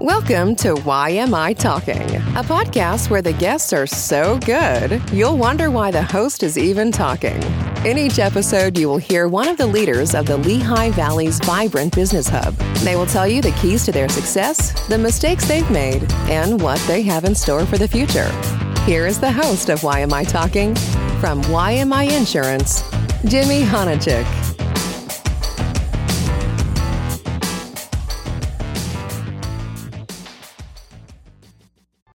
Welcome to YMI Talking, a podcast where the guests are so good, you'll wonder why the host is even talking. In each episode, you will hear one of the leaders of the Lehigh Valley's vibrant business hub. They will tell you the keys to their success, the mistakes they've made, and what they have in store for the future. Here is the host of YMI Talking from YMI Insurance, Jimmy Honachick.